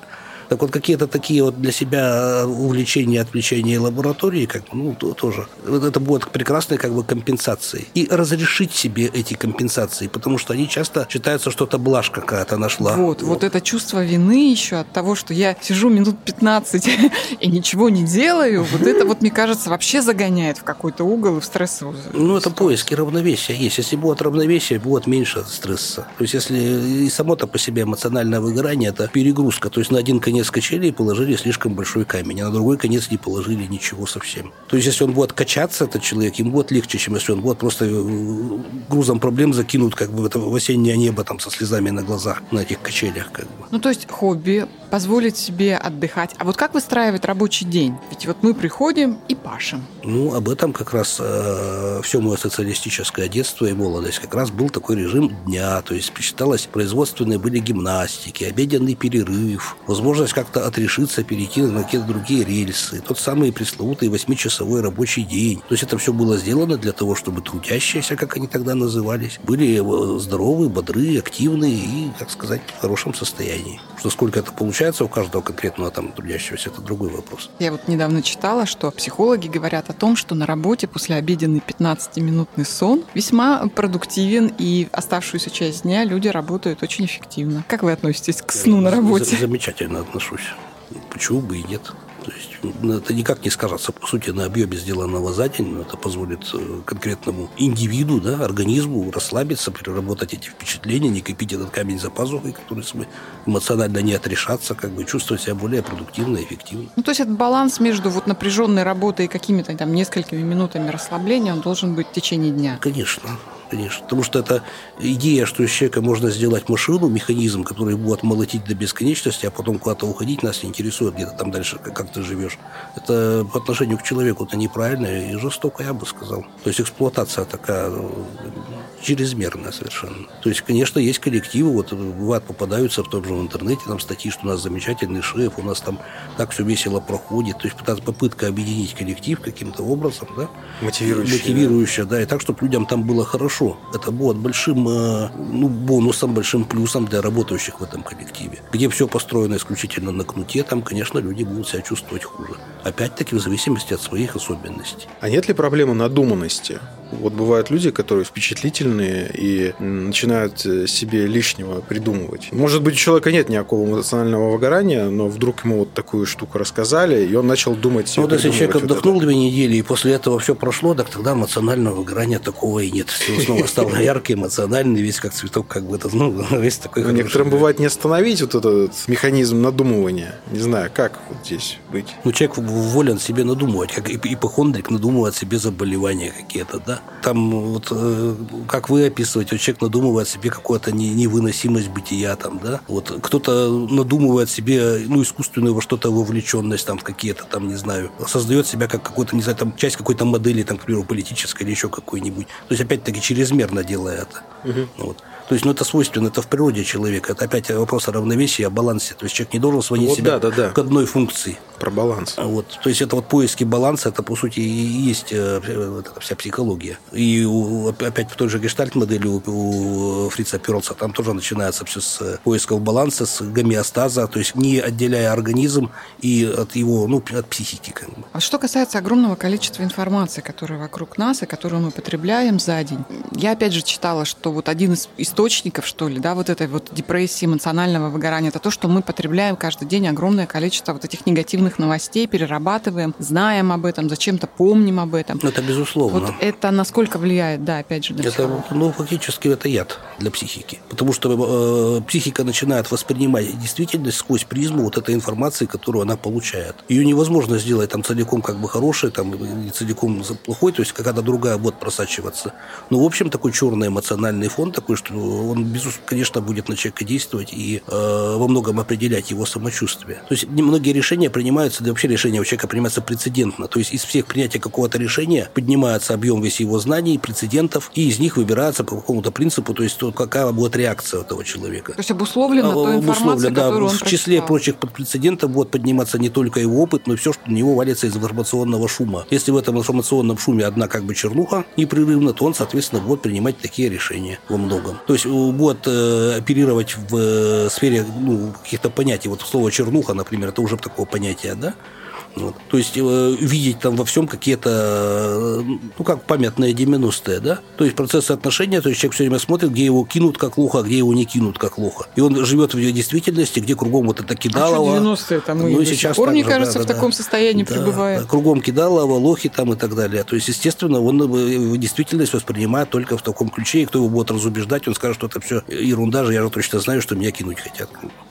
Так вот, какие-то такие вот для себя увлечения, отвлечения лаборатории, как ну, то- тоже. Вот это будет прекрасной как бы компенсацией. И разрешить себе эти компенсации, потому что они часто считаются, что это блажь какая-то нашла. Вот, вот это чувство вины еще от того, что я сижу минут 15 [LAUGHS] и ничего не делаю, вот это вот, мне кажется, вообще загоняет в какой-то угол и в стрессовую Ну, это поиски равновесия есть. Если будет равновесие, будет меньше стресса. То есть, если и само-то по себе эмоциональное выгорание – это перегрузка. То есть, на один конец качели положили слишком большой камень, а на другой конец не положили ничего совсем. То есть, если он будет качаться, этот человек, ему будет легче, чем если он будет просто э, грузом проблем закинут как бы в это в осеннее небо там со слезами на глазах на этих качелях. Как бы. Ну, то есть хобби, позволить себе отдыхать. А вот как выстраивать рабочий день? Ведь вот мы приходим и пашем. Ну, об этом как раз э, все мое социалистическое детство и молодость. Как раз был такой режим дня. То есть считалось, производственные были гимнастики, обеденный перерыв, возможность как-то отрешиться, перейти на какие-то другие рельсы. Тот самый пресловутый восьмичасовой рабочий день. То есть это все было сделано для того, чтобы трудящиеся, как они тогда назывались, были э, здоровы, бодры, активны и, так сказать, в хорошем состоянии. Что сколько это получается у каждого конкретного там трудящегося, это другой вопрос. Я вот недавно читала, что психологи говорят о том, что на работе после обеденный 15-минутный сон весьма продуктивен, и оставшуюся часть дня люди работают очень эффективно. Как вы относитесь к сну на За- работе? Замечательно отношусь. Почему бы и нет? То есть ну, это никак не скажется, по сути, на объеме сделанного за день, но это позволит э, конкретному индивиду, да, организму расслабиться, переработать эти впечатления, не копить этот камень за пазухой, который с- эмоционально не отрешаться, как бы чувствовать себя более продуктивно и эффективно. Ну, то есть этот баланс между вот напряженной работой и какими-то там несколькими минутами расслабления, он должен быть в течение дня. Конечно, конечно. Потому что это идея, что из человека можно сделать машину, механизм, который будет молотить до бесконечности, а потом куда-то уходить, нас не интересует, где-то там дальше, как, ты живешь. Это по отношению к человеку это неправильно и жестоко, я бы сказал. То есть эксплуатация такая чрезмерная совершенно. То есть, конечно, есть коллективы, вот э, бывает попадаются в том же в интернете там статьи, что у нас замечательный шеф, у нас там так все весело проходит. То есть попытка объединить коллектив каким-то образом, да, Мотивирующее, мотивирующее, да, и так, чтобы людям там было хорошо. Это будет большим э, ну, бонусом, большим плюсом для работающих в этом коллективе. Где все построено исключительно на кнуте, там, конечно, люди будут себя чувствовать хуже. Опять-таки в зависимости от своих особенностей. А нет ли проблемы надуманности? Вот бывают люди, которые впечатлительные и начинают э, себе лишнего придумывать. Может быть, у человека нет никакого эмоционального выгорания, но вдруг ему вот такую штуку рассказали, и он начал думать Ну, вот если человек вот отдохнул это. две недели, и после этого все прошло, так тогда эмоционального выгорания такого и нет. Все снова [LAUGHS] стал яркий, эмоциональный, весь как цветок, как бы это, ну, [LAUGHS] весь такой Но хороший. некоторым бывает не остановить вот этот механизм надумывания. Не знаю, как вот здесь быть. Ну, человек волен себе надумывать, как ип- ипохондрик надумывает себе заболевания какие-то, да. Там вот, э, как вы описываете, вот человек надумывает себе какую-то не- невыносимость бытия, там, да. Вот кто-то надумывает себе, ну, искусственную во что-то вовлеченность, там, в какие-то, там, не знаю, создает себя как какой-то, не знаю, там, часть какой-то модели, там, к примеру, политической или еще какой-нибудь. То есть, опять-таки, чрезмерно делая это. Вот. То есть, ну, это свойственно, это в природе человека. Это опять вопрос о равновесии, о балансе. То есть, человек не должен сводить Вот себя да, да, да. к одной функции. Про баланс. Вот, то есть это вот поиски баланса, это по сути и есть э, вот эта вся психология. И у- опять в той же гештальт-модели у, у Фрица Перлса там тоже начинается все с э, поисков баланса, с гомеостаза, то есть не отделяя организм и от его, ну, от психики. Как бы. А что касается огромного количества информации, которая вокруг нас и которую мы потребляем за день, я опять же читала, что вот один из источников, что ли, да, вот этой вот депрессии, эмоционального выгорания, это то, что мы потребляем каждый день огромное количество вот этих негативных новостей, перерабатываем, знаем об этом, зачем-то помним об этом. Ну, это безусловно. Вот это насколько влияет, да, опять же, на Это, ну, фактически это яд для психики. Потому что э, психика начинает воспринимать действительность сквозь призму вот этой информации, которую она получает. Ее невозможно сделать там целиком как бы хорошей, там, и целиком плохой, то есть какая-то другая будет просачиваться. Но, в общем, такой черный эмоциональный фон такой, что он, безусловно, конечно, будет на человека действовать и э, во многом определять его самочувствие. То есть многие решения принимаются, да вообще решения у человека принимаются прецедентно. То есть из всех принятия какого-то решения поднимается объем весь его знаний, прецедентов, и из них выбирается по какому-то принципу, то есть то, какая будет реакция этого человека. То есть обусловлено той А, информацией, Обусловлено, да. которую он В числе прочитал. прочих прецедентов будет подниматься не только его опыт, но и все, что на него валится из информационного шума. Если в этом информационном шуме одна как бы чернуха непрерывно, то он, соответственно, будет принимать такие решения во многом. То есть будет э, оперировать в э, сфере ну, каких-то понятий. Вот слово чернуха, например, это уже такое понятие, да? Вот. То есть э, видеть там во всем какие-то, э, ну как памятные 90-е, да? То есть процессы отношения, то есть человек все время смотрит, где его кинут как лоха, а где его не кинут как лоха. И он живет в действительности, где кругом вот это А кидалово. что 90-е там Ну, и сейчас пор, мне же, кажется, да, в да, таком да. состоянии Да, пребывает. да, кругом кидалово, лохи там и так далее. То есть, естественно, он э, действительность воспринимает только в таком ключе, и кто его будет разубеждать, он скажет, что это все ерунда же, я же точно знаю, что меня кинуть хотят.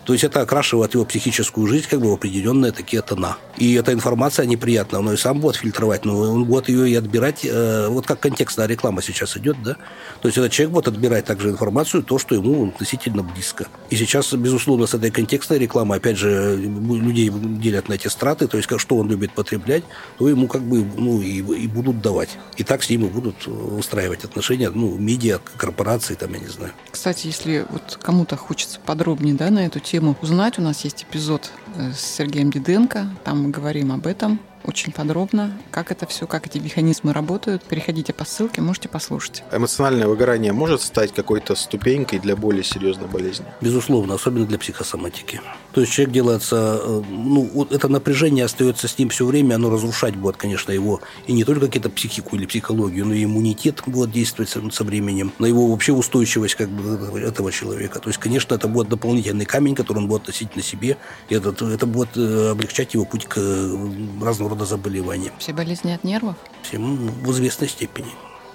То есть это окрашивает его психическую жизнь как бы в определенные такие тона. И эта информация неприятна, он и сам будет фильтровать, но он будет ее и отбирать, э, вот как контекстная реклама сейчас идет, да? То есть этот человек будет отбирать также информацию, то, что ему относительно близко. И сейчас, безусловно, с этой контекстной рекламой, опять же, людей делят на эти страты, то есть что он любит потреблять, то ему как бы ну, и, и будут давать. И так с ним и будут устраивать отношения, ну, медиа, корпорации, там, я не знаю. Кстати, если вот кому-то хочется подробнее да, на эту тему узнать, у нас есть эпизод э, с Сергеем Диденко, там мы говорим об этом очень подробно, как это все, как эти механизмы работают. Переходите по ссылке, можете послушать. Эмоциональное выгорание может стать какой-то ступенькой для более серьезной болезни? Безусловно, особенно для психосоматики. То есть человек делается, э, ну, вот это напряжение остается с ним все время, оно разрушать будет, конечно, его, и не только какие-то психику или психологию, но и иммунитет будет действовать со, со временем, на его вообще устойчивость как бы этого человека. То есть, конечно, это будет дополнительный камень, который он будет носить на себе, и это, это будет э, облегчать его путь к э, разного рода заболеваниям. Все болезни от нервов, Всем в известной степени.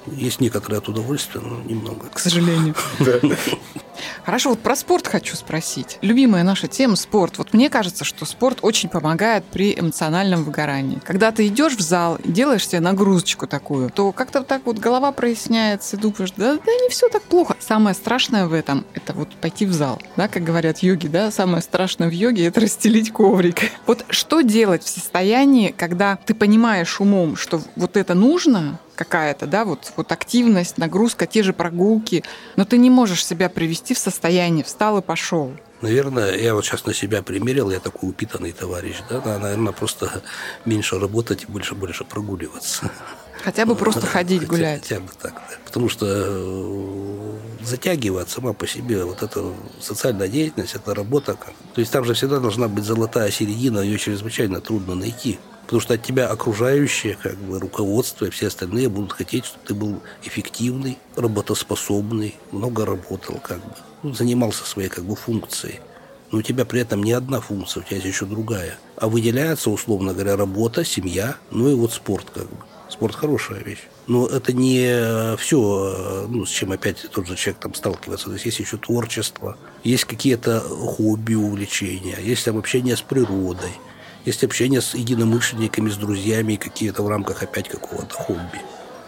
Есть некоторое от удовольствия, но немного. к сожалению. [LAUGHS] Хорошо, вот про спорт хочу спросить. Любимая наша тема – спорт. Вот мне кажется, что спорт очень помогает при эмоциональном выгорании. Когда ты идешь в зал делаешь себе нагрузочку такую, то как-то так вот голова проясняется, и думаешь, да, да не все так плохо. Самое страшное в этом – это вот пойти в зал. Да, как говорят йоги, да, самое страшное в йоге – это расстелить коврик. Вот что делать в состоянии, когда ты понимаешь умом, что вот это нужно, какая-то, да, вот, вот активность, нагрузка, те же прогулки, но ты не можешь себя привести в состояние «встал и пошел». Наверное, я вот сейчас на себя примерил, я такой упитанный товарищ, да, наверное, просто меньше работать и больше-больше прогуливаться. Хотя бы просто [LAUGHS] ходить, Хотя- гулять. Хотя бы так, да. Потому что э, затягивает сама по себе вот эта социальная деятельность, эта работа. То есть там же всегда должна быть золотая середина, ее чрезвычайно трудно найти. Потому что от тебя окружающие, как бы руководство и все остальные будут хотеть, чтобы ты был эффективный, работоспособный, много работал, как бы, ну, занимался своей как бы функцией. Но у тебя при этом не одна функция, у тебя есть еще другая. А выделяется, условно говоря, работа, семья, ну и вот спорт как бы. Спорт хорошая вещь. Но это не все, ну, с чем опять тот же человек там сталкивается. То есть есть еще творчество, есть какие-то хобби, увлечения, есть там общение с природой, есть общение с единомышленниками, с друзьями, какие-то в рамках опять какого-то хобби.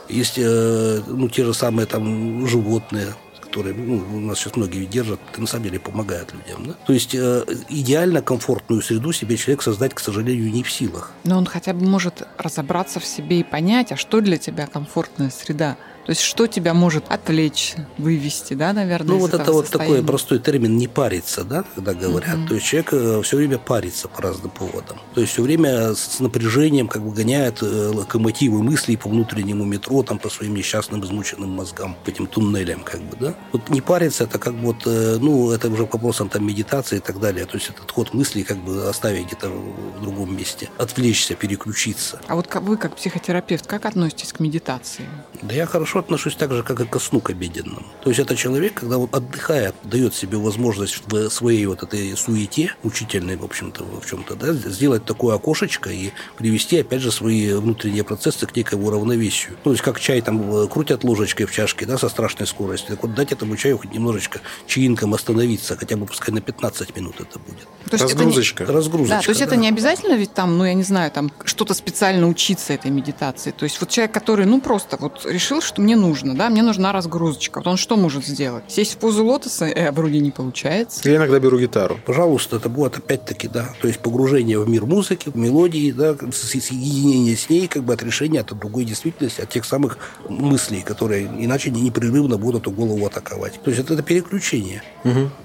Есть э, ну, те же самые там животные, которые ну, у нас сейчас многие держат, на самом деле помогают людям. Да? То есть э, идеально комфортную среду себе человек создать, к сожалению, не в силах. Но он хотя бы может разобраться в себе и понять, а что для тебя комфортная среда. То есть что тебя может отвлечь, вывести, да, наверное, Ну, вот это вот такой состояния? простой термин «не париться», да, когда говорят. Мгм. То есть человек все время парится по разным поводам. То есть все время с напряжением как бы гоняет э, локомотивы мыслей по внутреннему метро, там, по своим несчастным измученным мозгам, по этим туннелям, как бы, да. Вот не париться, это как вот, э, ну, это уже к вопросам там медитации и так далее. То есть этот ход мыслей как бы оставить где-то в другом месте, отвлечься, переключиться. А вот вы, как психотерапевт, как относитесь к медитации? Да я хорошо отношусь так же, как и ко сну к обеденному. То есть это человек, когда он отдыхает, дает себе возможность в своей вот этой суете, учительной, в общем-то, в чем-то, да, сделать такое окошечко и привести, опять же, свои внутренние процессы к некому равновесию. То есть как чай там э, крутят ложечкой в чашке, да, со страшной скоростью. Так вот дать этому чаю хоть немножечко чаинком остановиться, хотя бы пускай на 15 минут это будет. То есть это не- Разгрузочка. Разгрузочка. Да, то есть это да. не обязательно ведь там, ну, я не знаю, там что-то специально учиться этой медитации. То есть вот человек, который, ну, просто вот решил, что мне нужно, да, мне нужна разгрузочка. Вот он что может сделать? Сесть в позу лотоса, э, вроде не получается. Я иногда беру гитару. Пожалуйста, это будет опять-таки, да, то есть погружение в мир музыки, в мелодии, да, соединение с ней, как бы отрешение от другой действительности, от тех самых мыслей, которые иначе не- непрерывно будут эту голову атаковать. То есть это, это переключение.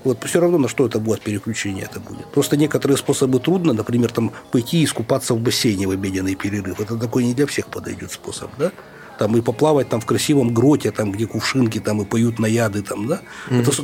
Вот все равно на что это будет переключение это будет. Просто некоторые способы трудно, например, там пойти и искупаться в бассейне в обеденный перерыв. Это такой не для всех подойдет способ, да? Там и поплавать там в красивом гроте, там где кувшинки там и поют наяды там, да? Это с-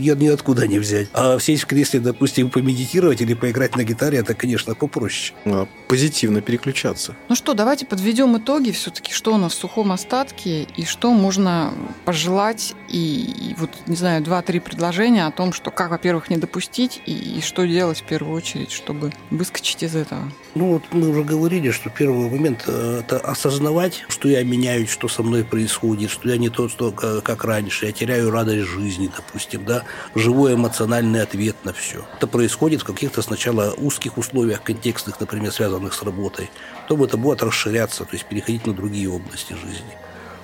я ниоткуда не взять. А сесть в кресле, допустим, помедитировать или поиграть на гитаре, это, конечно, попроще. А, Позитивно переключаться. Ну что, давайте подведем итоги все-таки, что у нас в сухом остатке и что можно пожелать. И, и вот, не знаю, два-три предложения о том, что как, во-первых, не допустить и, и что делать в первую очередь, чтобы выскочить из этого. Ну, вот мы уже говорили, что первый момент э, – это осознавать, что я меняюсь, что со мной происходит, что я не тот, что, ка- как раньше, я теряю радость жизни, допустим, да, живой эмоциональный ответ на все. Это происходит в каких-то сначала узких условиях, контекстных, например, связанных с работой, потом это будет расширяться, то есть переходить на другие области жизни.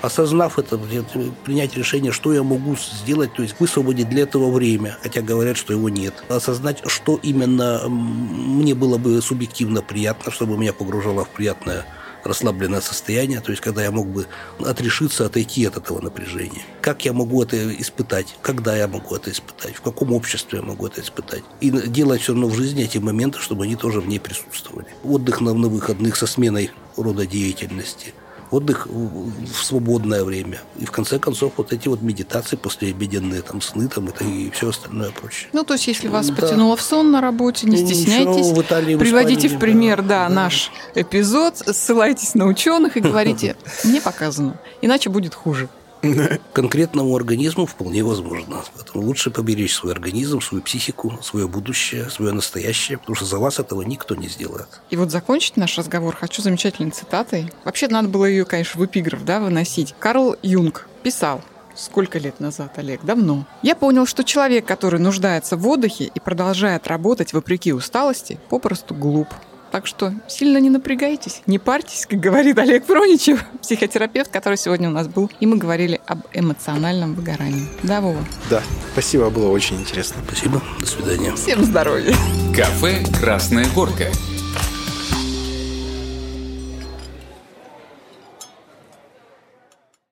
Осознав это, э, принять решение, что я могу сделать, то есть высвободить для этого время, хотя говорят, что его нет. Осознать, что именно мне было бы субъективно приятно, чтобы меня погружало в приятное расслабленное состояние, то есть когда я мог бы отрешиться, отойти от этого напряжения. Как я могу это испытать? Когда я могу это испытать? В каком обществе я могу это испытать? И делать все равно в жизни эти моменты, чтобы они тоже в ней присутствовали. Отдых на, на выходных со сменой рода деятельности – отдых в свободное время. И в конце концов вот эти вот медитации послеобеденные, там сны там это и все остальное прочее. Ну, то есть, если вас Да. потянуло в сон на работе, не ничего, стесняйтесь. в Италии, в Приводите Испании, в пример, да, да, да. наш эпизод, ссылайтесь на ученых и говорите, [LAUGHS] мне показано, иначе будет хуже. Конкретному организму вполне возможно. Поэтому лучше поберечь свой организм, свою психику, свое будущее, свое настоящее, потому что за вас этого никто не сделает. И вот закончить наш разговор хочу замечательной цитатой. Вообще, надо было ее, конечно, в эпиграф да, выносить. Карл Юнг писал, Сколько лет назад, Олег? Давно. Я понял, что человек, который нуждается в отдыхе и продолжает работать вопреки усталости, попросту глуп. Так что сильно не напрягайтесь, не парьтесь, как говорит Олег Проничев, психотерапевт, который сегодня у нас был. И мы говорили об эмоциональном выгорании. Да, Вова? Да, спасибо, было очень интересно. Спасибо, до свидания. Всем здоровья! Кафе «Красная горка».